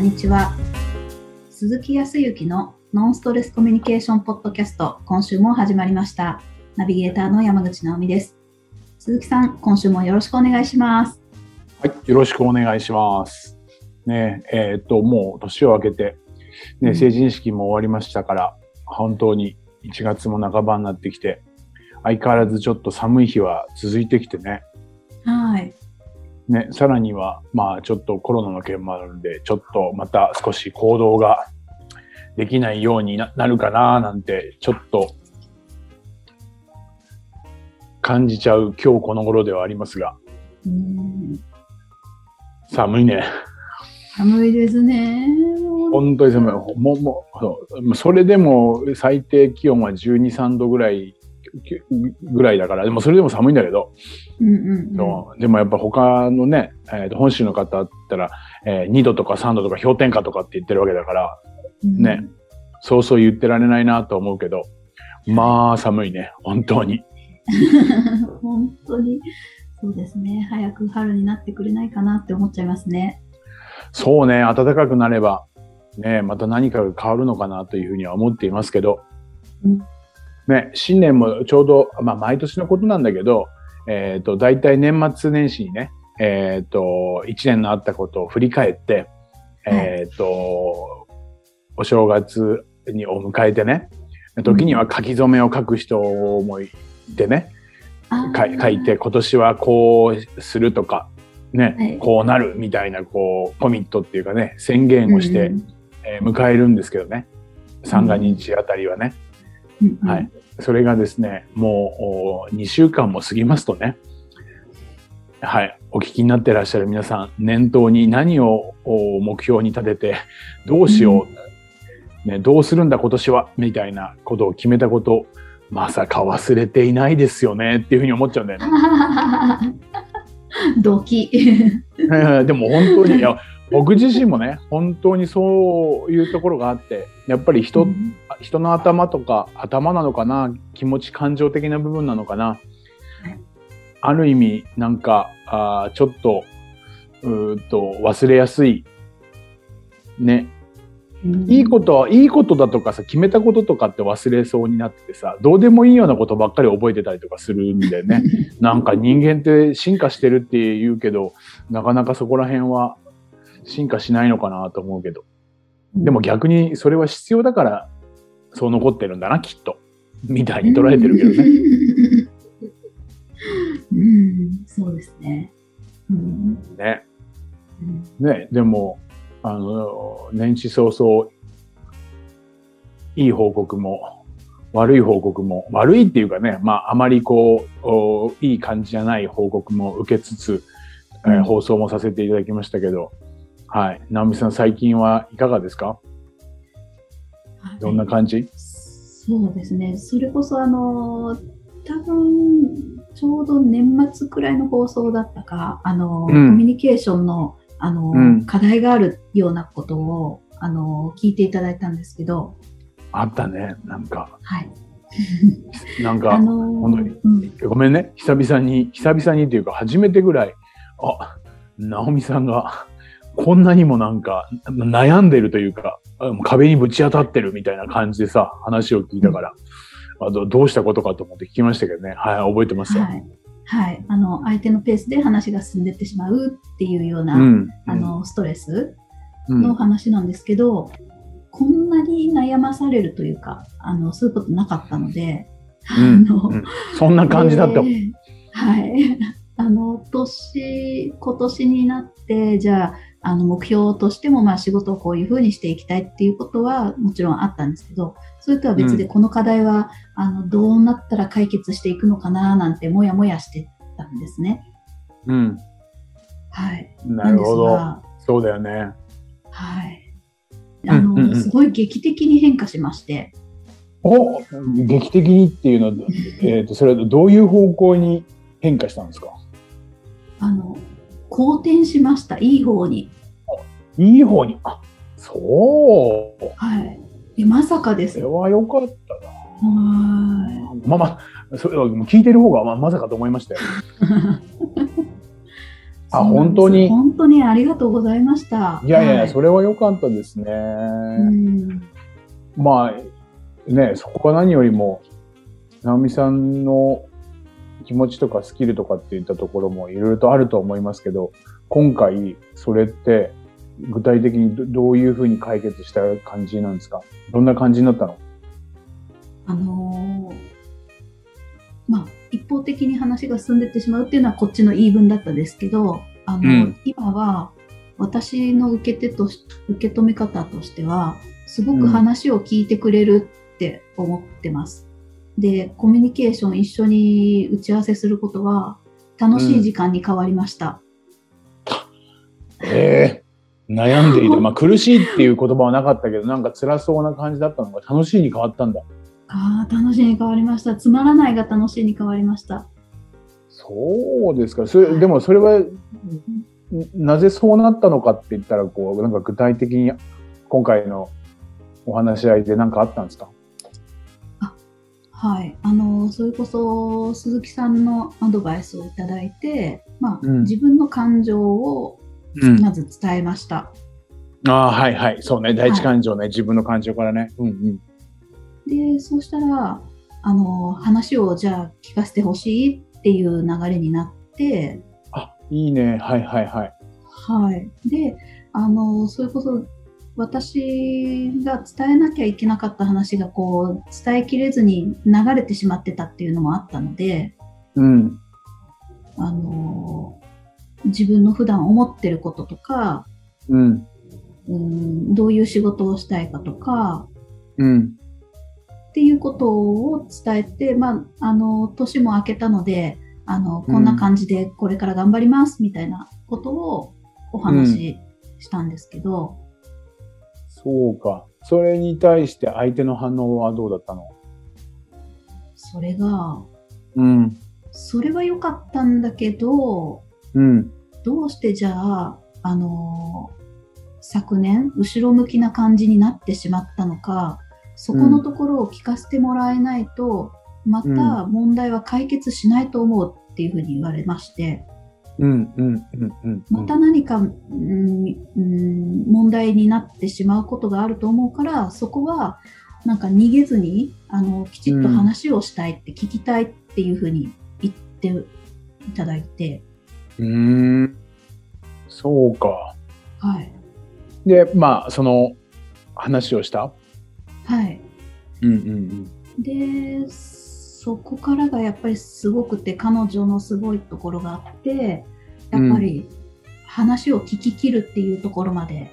んにちは。鈴木康之のノンストレスコミュニケーションポッドキャスト、今週も始まりました。ナビゲーターの山口直美です。鈴木さん、今週もよろしくお願いします。はい、よろしくお願いします。ねえ、えっ、と、もう年を明けて、ね、成人式も終わりましたから、本当に1月も半ばになってきて、相変わらずちょっと寒い日は続いてきてね、はい。ね、さらには、まあちょっとコロナの件もあるんで、ちょっとまた少し行動ができないようにななるかななんて、ちょっと感じちゃう今日この頃ではありますが、寒いね。寒いですね。本当に寒い。もう、もうそう、それでも最低気温は12、3度ぐらい、ぐらいだから、でもそれでも寒いんだけど、うんうんうん。でもやっぱ他のね、えーと本州の方だったら、えー2度とか3度とか氷点下とかって言ってるわけだから、うんね、そうそう言ってられないなと思うけど、まあ寒いね、本当に。本当に。そうですね。早く春になってくれないかなって思っちゃいますね。そうね、暖かくなれば、ね、また何かが変わるのかなというふうには思っていますけど、うんね、新年もちょうど、まあ毎年のことなんだけど、えっ、と、大体年末年始にね、えっ、と、一年のあったことを振り返って、えっ、と、お正月にを迎えてね、時には書き初めを書く人もいてね、書いて、今年はこうするとか、ね、はい。こうなるみたいな、こう、コミットっていうかね、宣言をして、うん。えー迎えるんですけどね。三が日あたりはね。うんうんはい。それがですね、もう2週間も過ぎますとね、はい。お聞きになってらっしゃる皆さん、念頭に何をお目標に立てて、どうしよう、ね、どうするんだ今年は、みたいなことを決めたこと、まさか忘れていないですよねっていうふうに思っちゃうんだよね。ドキ。でも本当に、いや、僕自身もね、本当にそういうところがあって、やっぱり人、うん。人の頭とか頭なのかな気持ち感情的な部分なのかな、はいある意味なんかあーちょっとうと忘れやすいね。いいことはいいことだとかさ決めたこととかって忘れそうになっててさどうでもいいようなことばっかり覚えてたりとかするんだよね。なんか人間って進化してるって言うけどなかなかそこら辺は進化しないのかなと思うけどでも逆にそれは必要だからそう残ってるんだな、きっと。みたいに捉えてるけどね。うん、そうですね。うんね。うんね。でも、あの、年始早々、いい報告も、悪い報告も、悪いっていうかね、まあ、あまりこう、おいい感じじゃない報告も受けつつ、えーうん放送もさせていただきましたけど、はい。直美さん、最近はいかがですか？どんな感じ？そうですね。それこそあの、多分、ちょうど年末くらいの放送だったか、あの、うんコミュニケーションの、あの、うん課題があるようなことを、あの、聞いていただいたんですけど、あったね。なんか、はい。なんか、あの本当にうん、ごめんね。久々に、久々にっていうか初めてぐらい、あ、直美さんがこんなにもなんか悩んでるというか、壁にぶち当たってるみたいな感じでさ、話を聞いたから、あどどうしたことかと思って聞きましたけどね。はい、覚えてますよ。はい。はい。あの、相手のペースで話が進んでってしまうっていうような、うん。あの、ストレスうん、の話なんですけど、こんなに悩まされるというか、あの、そういうことなかったので、うんあの、うんそんな感じだった。えーはい。あの、年、今年になって、じゃあ、あの、目標としても、まあ、仕事をこういうふうにしていきたいっていうことは、もちろんあったんですけど、それとは別で、うんこの課題は、あの、どうなったら解決していくのかな、なんて、もやもやしてたんですね。うん。はい。なるほど。そうだよね。がはい。あの、うんうんうんすごい劇的に変化しまして、お劇的にっていうのは、えっ、と、それはどういう方向に変化したんですか？あの、好転しました。いい方に。いい方に。あ、そう。はい。でまさかですそれ。は良かったな。はまあまあ、それは聞いてる方がまあまさかと思いましたよ。あ、本当に。本当にありがとうございました。いやいや、はいそれは良かったですね。うんまあ、ね、そこは何よりも、直美さんの気持ちとかスキルとかっていったところもいろいろとあると思いますけど、今回、それって、具体的にどどういうふうに解決した感じなんですか？どんな感じになったの？あのーまあ、一方的に話が進んでってしまうっていうのはこっちの言い分だったですけど、あの、うん。今は私の受け手とし、受け止め方としては、すごく話を聞いてくれるって思ってます。で、コミュニケーション一緒に打ち合わせすることは楽しい時間に変わりました。ええ悩んでいる。まあ、苦しいっていう言葉はなかったけど、なんか辛そうな感じだったのが楽しいに変わったんだ。ああ、楽しいに変わりました。つまらないが楽しいに変わりました。そうですか。それでもそれは、んなぜそうなったのかって言ったら、こう、なんか具体的に今回のお話し合いで何かあったんですか？はい、あのそれこそ鈴木さんのアドバイスをいただいて、まあうん自分の感情をうん。まず伝えました。ああ、はいはい。そうね。第一感情ね。自分の感情からね。うんうん。でそうしたらあの話をじゃあ聞かせてほしいっていう流れになって、あ、いいね。はいはいはい。はい、であのそれこそ私が伝えなきゃいけなかった話がこう伝えきれずに流れてしまってたっていうのもあったので、うん。あの自分の普段思ってることとか、うん。うん、どういう仕事をしたいかとかうん。っていうことを伝えて、まあ、あの年も明けたのであのこんな感じでこれから頑張りますみたいなことをお話ししたんですけど、そうか。それに対して相手の反応はどうだったの？それがうん。それは良かったんだけどうん。どうしてじゃああの昨年後ろ向きな感じになってしまったのかそこのところを聞かせてもらえないと、また問題は解決しないと思うっていうふうに言われまして、うん。うん。うん。うん。また何か、うんうん問題になってしまうことがあると思うからそこはなんか逃げずにあのきちっと話をしたいって聞きたいっていうふうに言っていただいて、うーん。そうか。はい。で、まあ、その話をした？はい。うんうんで、そこからがやっぱりすごくて、彼女のすごいところがあって、やっぱり話を聞き切るっていうところまで、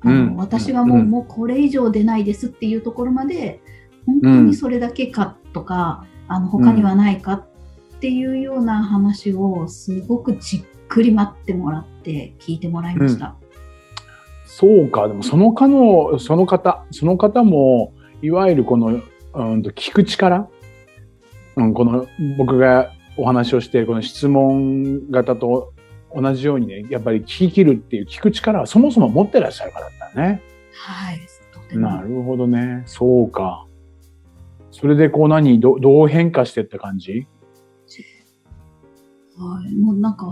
あのうん私はもう,、うんもうこれ以上出ないですっていうところまで、本当にそれだけかとか、あの他にはないかっていうような話をすごくじっくり待ってもらって聞いてもらいました。そうか。でも、そのかの、その方、その方も、いわゆるこの、うんと、聞く力うん、この、僕がお話をしているこの質問型と同じようにね、やっぱり聞き切るっていう聞く力はそもそも持ってらっしゃるからだね。はい。なるほどね。そうか。それでこう何どどう変化してった感じ？はい、もうなんか、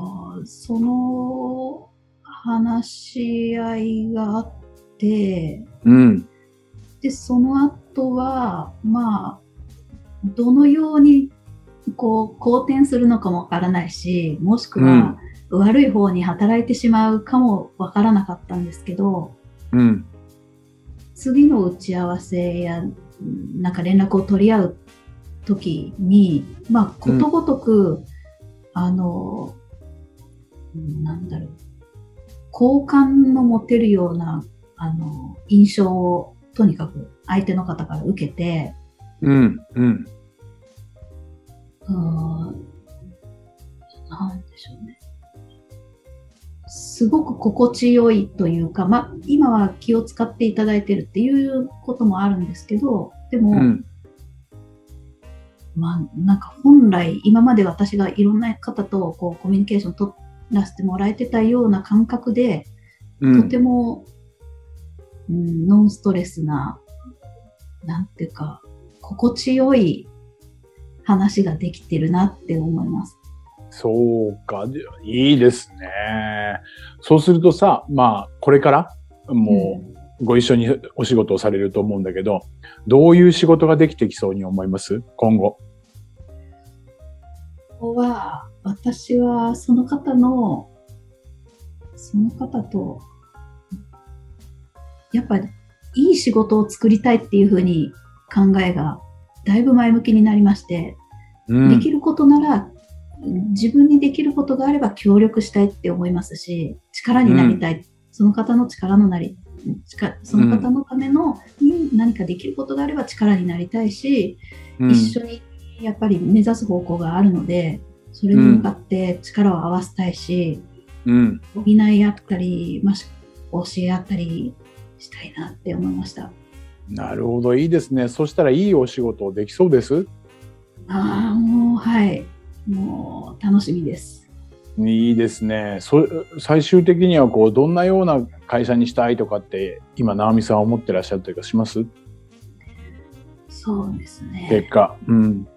その話し合いがあって、うん。で、その後は、まあ、どのように、こう、好転するのかもわからないし、もしくは、悪い方に働いてしまうかもわからなかったんですけど、うん。次の打ち合わせや、うんなんか連絡を取り合う時に、まあ、ことごとく、あの、うんなんだろう、好感の持てるような、あの、印象を、とにかく相手の方から受けて、うん。うん。すごく心地よいというか、まあ、今は気を使っていただいてるっていうこともあるんですけど、でも、うん。まあ、なんか本来、今まで私がいろんな方とこうコミュニケーション取らせてもらえてたような感覚で、とうん。ても、うん、ノンストレスな、なんていうか、心地よい話ができてるなって思います。そうか。いいですね。そうするとさ、まあ、これからもうご一緒にお仕事をされると思うんだけど、どういう仕事ができてきそうに思います？今後。ここは、私はその方の、その方と、やっぱりいい仕事を作りたいっていうふうに考えがだいぶ前向きになりまして、うん、できることなら自分にできることがあれば協力したいって思いますし、力になりたい。その方の力のなり、力その方のためのに何かできることがあれば力になりたいし、うん一緒にやっぱり目指す方向があるので、それに向かって力を合わせたいし、うん。補い合ったり、ま教え合ったりしたいなって思いました。なるほど。いいですね。そしたらいいお仕事できそうです？ああ、もう、はい。もう、楽しみです。いいですね。そ最終的にはこうどんなような会社にしたいとかって今直美さんは思ってらっしゃったりとかします？そうですね。結果。うん。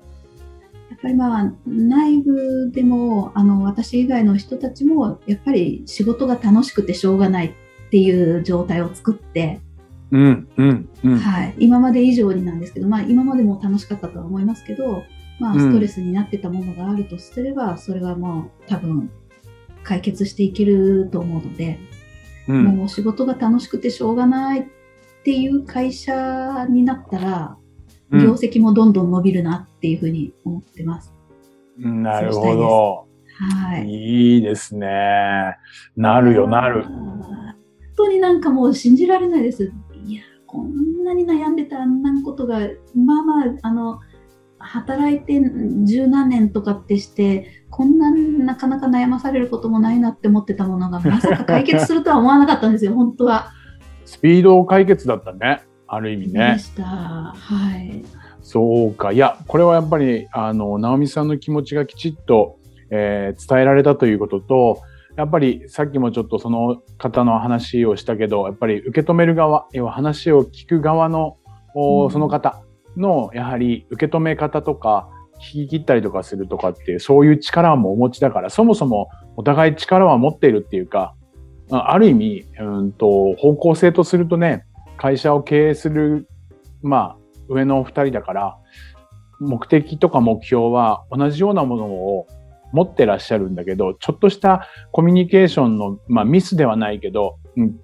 やっぱりまあ内部でもあの私以外の人たちもやっぱり仕事が楽しくてしょうがないっていう状態を作って、うん。うん。うん。はい、今まで以上になんですけど、まあ、今までも楽しかったとは思いますけど、まあ、うんストレスになってたものがあるとすれば、それはもう多分解決していけると思うので、うん。もう仕事が楽しくてしょうがないっていう会社になったら、うん業績もどんどん伸びるなっていうふうに思ってます。なるほど。はい。いいですね。なるよ、なる。本当になんかもう信じられないです。いや、こんなに悩んでたあんなことが、まあまあ、あの、働いて十何年とかってして、こんななかなか悩まされることもないなって思ってたものが、まさか解決するとは思わなかったんですよ、本当は。スピード解決だったね。ある意味でね。した。はい。そうか。いや、これはやっぱり、あの、直美さんの気持ちがきちっと、えー伝えられたということと、やっぱりさっきもちょっとその方の話をしたけど、やっぱり受け止める側、要は話を聞く側の、おうんその方の、やはり受け止め方とか、聞き切ったりとかするとかっていう、そういう力もお持ちだから、そもそもお互い力は持っているっていうか、ある意味、うんと、方向性とするとね、会社を経営する、まあ、上のお二人だから、目的とか目標は同じようなものを持ってらっしゃるんだけど、ちょっとしたコミュニケーションの、まあミスではないけど、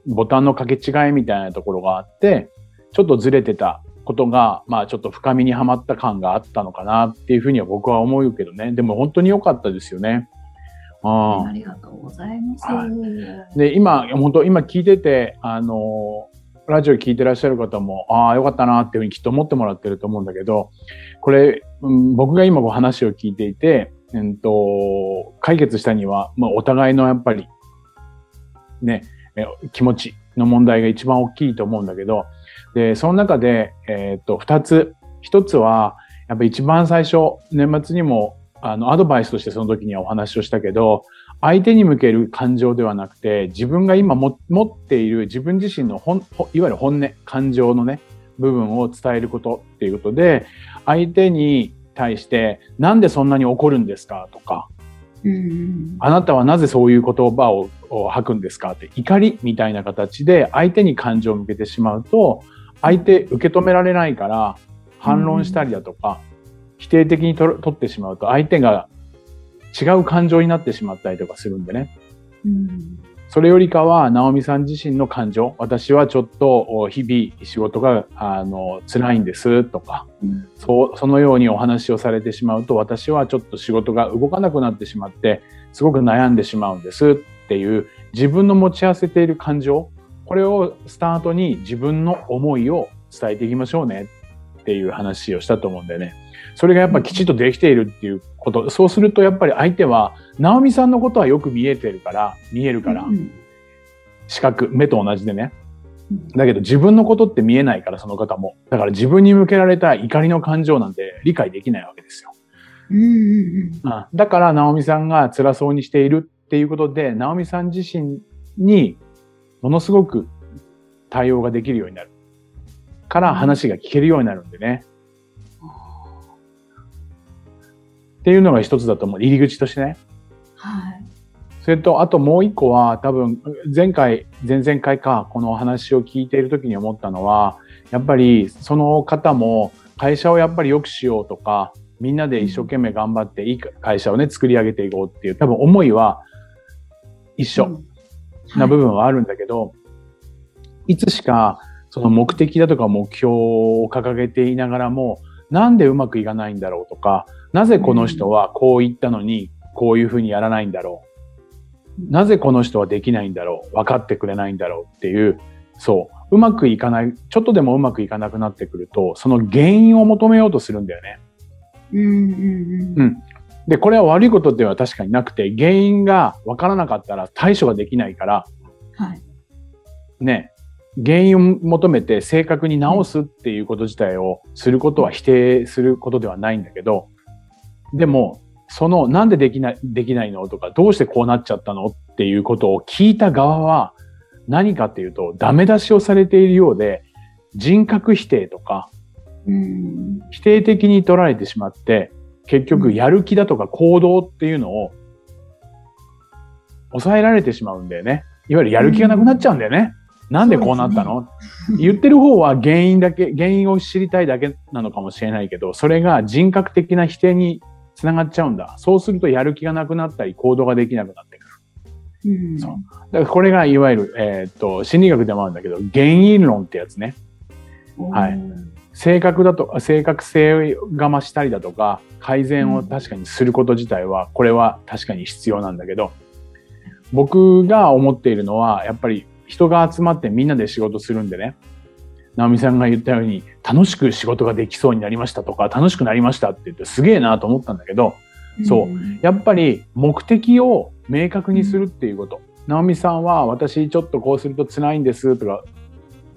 ボタンの掛け違いみたいなところがあって、ちょっとずれてた。ことが、まあちょっと深みにはまった感があったのかなっていうふうには僕は思うけどね。でも本当に良かったですよね。あありがとうございます。はで、今、本当今聞いてて、あの、ラジオ聞いてらっしゃる方も、ああ、よかったなっていうふうにきっと思ってもらってると思うんだけど、これ、うん僕が今こう話を聞いていて、うんと、解決したには、まあ、お互いのやっぱり、ね、え気持ちの問題が一番大きいと思うんだけど、で、その中で、えっ、と、二つ。一つは、やっぱ一番最初、年末にも、あの、アドバイスとしてその時にはお話をしたけど、相手に向ける感情ではなくて、自分が今も持っている自分自身の本、ほいわゆる本音、感情のね、部分を伝えることっていうことで、相手に対して、なんでそんなに怒るんですかとか、あなたはなぜそういう言葉をを吐くんですか？って怒りみたいな形で相手に感情を向けてしまうと相手受け止められないから反論したりだとか、否定的にと取ってしまうと相手が違う感情になってしまったりとかするんでね。うん。それよりかは、直美さん自身の感情、私はちょっとお日々仕事が、あの、辛いんですとか、うん。そう、そのようにお話をされてしまうと、私はちょっと仕事が動かなくなってしまって、すごく悩んでしまうんですっていう、自分の持ち合わせている感情、これをスタートに自分の思いを伝えていきましょうねっていう話をしたと思うんだよね。それがやっぱきちっとできているっていうこと、そうするとやっぱり相手は、直美さんのことはよく見えてるから、見えるから、うん視覚、目と同じでね。うんだけど自分のことって見えないから、その方も。だから自分に向けられた怒りの感情なんて理解できないわけですよ。うんうんうんだから、直美さんが辛そうにしているっていうことで、直美さん自身にものすごく対応ができるようになる。から話が聞けるようになるんでね。っていうのが一つだと思う。入り口としてね。それと、あともう一個は、多分、前回、前々回か、この話を聞いている時に思ったのは、やっぱり、その方も、会社をやっぱり良くしようとか、みんなで一生懸命頑張っていい会社をね、作り上げていこうっていう、多分思いは一緒な部分はあるんだけど、いつしか、その目的だとか目標を掲げていながらも、なんでうまくいかないんだろうとか、なぜこの人はこう言ったのに、こういうふうにやらないんだろう。なぜこの人はできないんだろう。分かってくれないんだろうっていう、そう。うまくいかない、ちょっとでもうまくいかなくなってくると、その原因を求めようとするんだよね。うんうんうん。うん。で、これは悪いことでは確かになくて、原因が分からなかったら対処ができないから、はい。ね、原因を求めて正確に直すっていうこと自体をすることは否定することではないんだけど、でも、そのなんでできない、できないのとか、どうしてこうなっちゃったのっていうことを聞いた側は何かっていうと、ダメ出しをされているようで、人格否定とか、否定的に取られてしまって、結局やる気だとか行動っていうのを抑えられてしまうんだよね。いわゆるやる気がなくなっちゃうんだよね。なんでこうなったの、ね、言ってる方は原因だけ、原因を知りたいだけなのかもしれないけど、それが人格的な否定につながっちゃうんだ。そうするとやる気がなくなったり行動ができなくなってくる。うん、そう。だからこれがいわゆる、えー、っと、心理学でもあるんだけど、原因論ってやつね。はい。性格だと、正確性が増したりだとか、改善を確かにすること自体は、これは確かに必要なんだけど、僕が思っているのは、やっぱり人が集まってみんなで仕事するんでね、直美さんが言ったように、楽しく仕事ができそうになりましたとか、楽しくなりましたって言ってすげえなと思ったんだけど、そう。やっぱり目的を明確にするっていうこと。直美さんは私ちょっとこうすると辛いんですとか、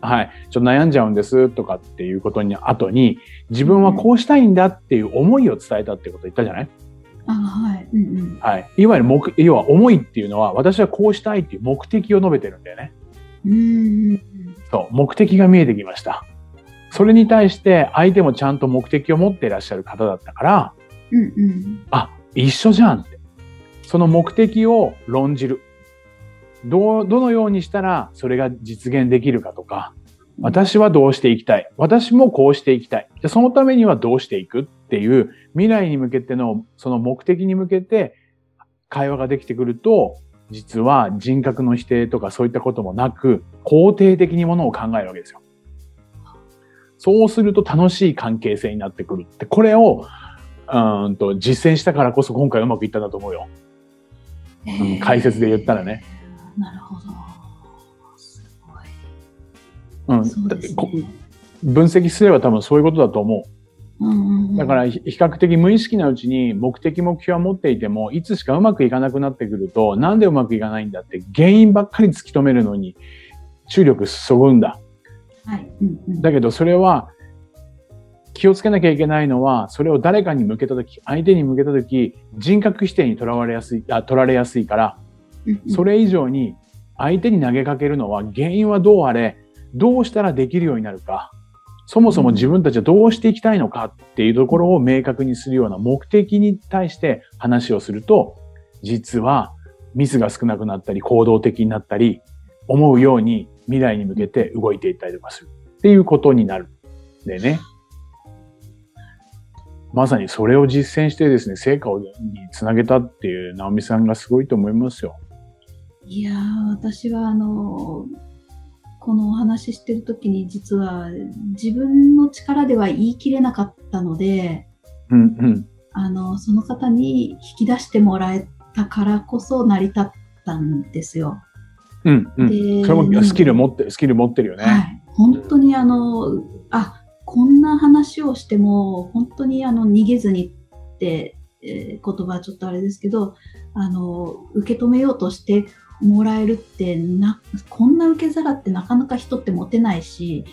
はい、ちょっと悩んじゃうんですとかっていうことに後に、自分はこうしたいんだっていう思いを伝えたってこと言ったじゃない？あはい。うんうん。はい。いわゆる目、要は思いっていうのは、私はこうしたいっていう目的を述べてるんだよね。うんそう、目的が見えてきました。それに対して相手もちゃんと目的を持っていらっしゃる方だったから、うんうん、あ、一緒じゃんって。その目的を論じる。どう、どのようにしたらそれが実現できるかとか、私はどうしていきたい。私もこうしていきたい。じゃそのためにはどうしていくっていう未来に向けてのその目的に向けて会話ができてくると、実は人格の否定とかそういったこともなく、肯定的にものを考えるわけですよ。そうすると楽しい関係性になってくるって、これを、うんと実践したからこそ今回うまくいったんだと思うよ。解説で言ったらね。なるほど。すごい。うん。ね、分析すれば多分そういうことだと思う。だから比較的無意識なうちに目的目標は持っていてもいつしかうまくいかなくなってくるとなんでうまくいかないんだって原因ばっかり突き止めるのに注力注ぐんだ。はいうんうん、だけどそれは気をつけなきゃいけないのはそれを誰かに向けた時相手に向けた時人格否定にとらわれやすいあ取られやすいからそれ以上に相手に投げかけるのは原因はどうあれどうしたらできるようになるかそもそも自分たちはどうしていきたいのかっていうところを明確にするような目的に対して話をすると、実はミスが少なくなったり行動的になったり、思うように未来に向けて動いていったりとかするっていうことになる。でね。まさにそれを実践してですね、成果につなげたっていう直美さんがすごいと思いますよ。いやー、私はあのこのお話ししてる時に実は自分の力では言い切れなかったので、うんうん、あのその方に引き出してもらえたからこそ成り立ったんですよ。うんうん、でそれもスキル持ってるスキル持ってるよね。はい、本当にあのあこんな話をしても本当にあの逃げずにって、えー、言葉はちょっとあれですけどあの受け止めようとしてもらえるってなこんな受け皿ってなかなか人って持てないし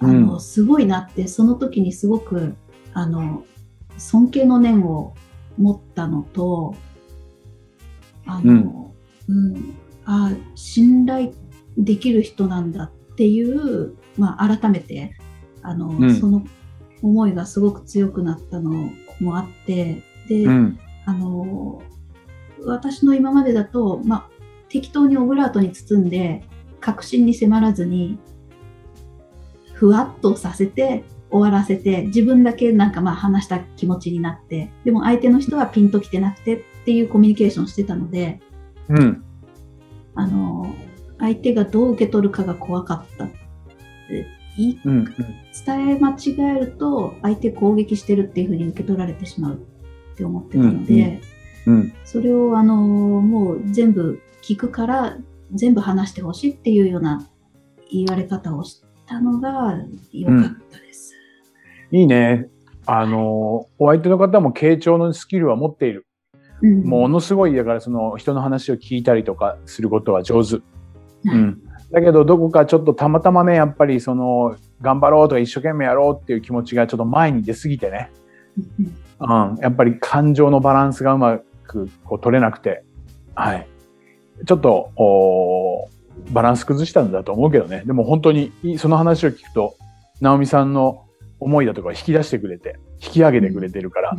あの、うん、すごいなってその時にすごくあの尊敬の念を持ったのとあの、うん、うん、あ信頼できる人なんだっていう、まあ、改めてあの、うん、その思いがすごく強くなったのもあってで、あの私の今までだと、まあ、適当にオブラートに包んで、確信に迫らずに、ふわっとさせて、終わらせて、自分だけなんかまあ話した気持ちになって、でも相手の人はピンときてなくてっていうコミュニケーションしてたので、うん。あの、相手がどう受け取るかが怖かったって。言いうん。伝え間違えると、相手攻撃してるっていうふうに受け取られてしまうって思ってたので、うんうん。それをあの、もう全部聞くから、全部話してほしいっていうような言われ方をしたのが良かったです。いいね。あの、お相手の方も傾聴のスキルは持っている。うんものすごい、だからその人の話を聞いたりとかすることは上手。はういん。だけど、どこかちょっとたまたまね、やっぱりその、頑張ろうとか一生懸命やろうっていう気持ちがちょっと前に出すぎてね。うんうん。やっぱり感情のバランスがうまくこう取れなくて、はい。ちょっと、バランス崩したんだと思うけどね。でも本当にいその話を聞くと、直美さんの思いだとかを引き出してくれて、引き上げてくれてるから、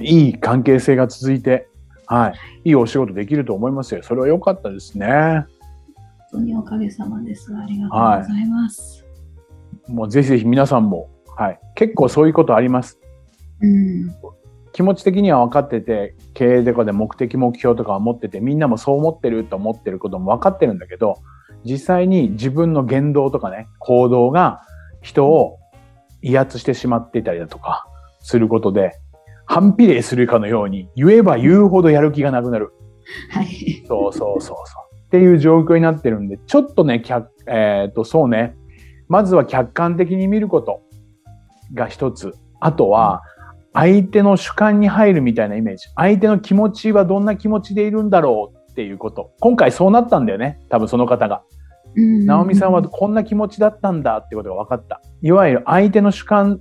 いい関係性が続いて、はい。いいお仕事できると思いますよ。それは良かったですね。本当におかげさまです。ありがとうございます。もうぜひぜひ皆さんも、はい。結構そういうことあります。うん。気持ち的には分かってて、経営とかで目的目標とかは持ってて、みんなもそう思ってると思ってることも分かってるんだけど、実際に自分の言動とかね、行動が人を威圧してしまっていたりだとか、することで、反比例するかのように、言えば言うほどやる気がなくなる。はい。そうそうそうそう。っていう状況になってるんで、ちょっとね、客えっ、と、そうね。まずは客観的に見ることが一つ。あとは、相手の主観に入るみたいなイメージ。相手の気持ちはどんな気持ちでいるんだろうっていうこと。今回そうなったんだよね。多分その方が。うん直美さんはこんな気持ちだったんだってことが分かった。いわゆる相手の主観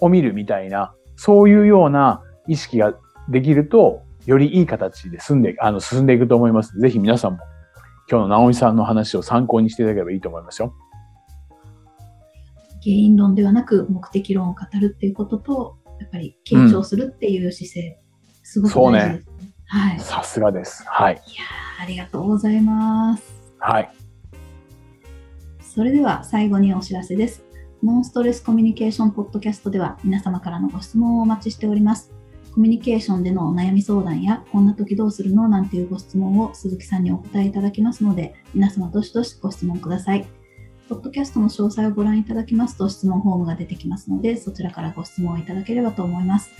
を見るみたいな、そういうような意識ができると、よりいい形で進んで、あの、進んでいくと思います。ぜひ皆さんも、今日の直美さんの話を参考にしていただければいいと思いますよ。原因論ではなく目的論を語るっていうことと、やっぱり傾聴するっていう姿勢、すごく大事です、ね。はい。さすがです。はい。ありがとうございます。はい。それでは最後にお知らせです。ノンストレスコミュニケーションポッドキャストでは皆様からのご質問をお待ちしております。コミュニケーションでのお悩み相談や、こんな時どうするのなんていうご質問を鈴木さんにお答えいただきますので、皆様どしどしご質問ください。ポッドキャストの詳細をご覧いただきますと質問フォームが出てきますので、そちらからご質問をいただければと思います。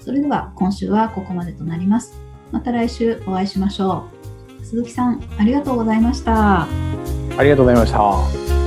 それでは今週はここまでとなります。また来週お会いしましょう。鈴木さん、ありがとうございました。ありがとうございました。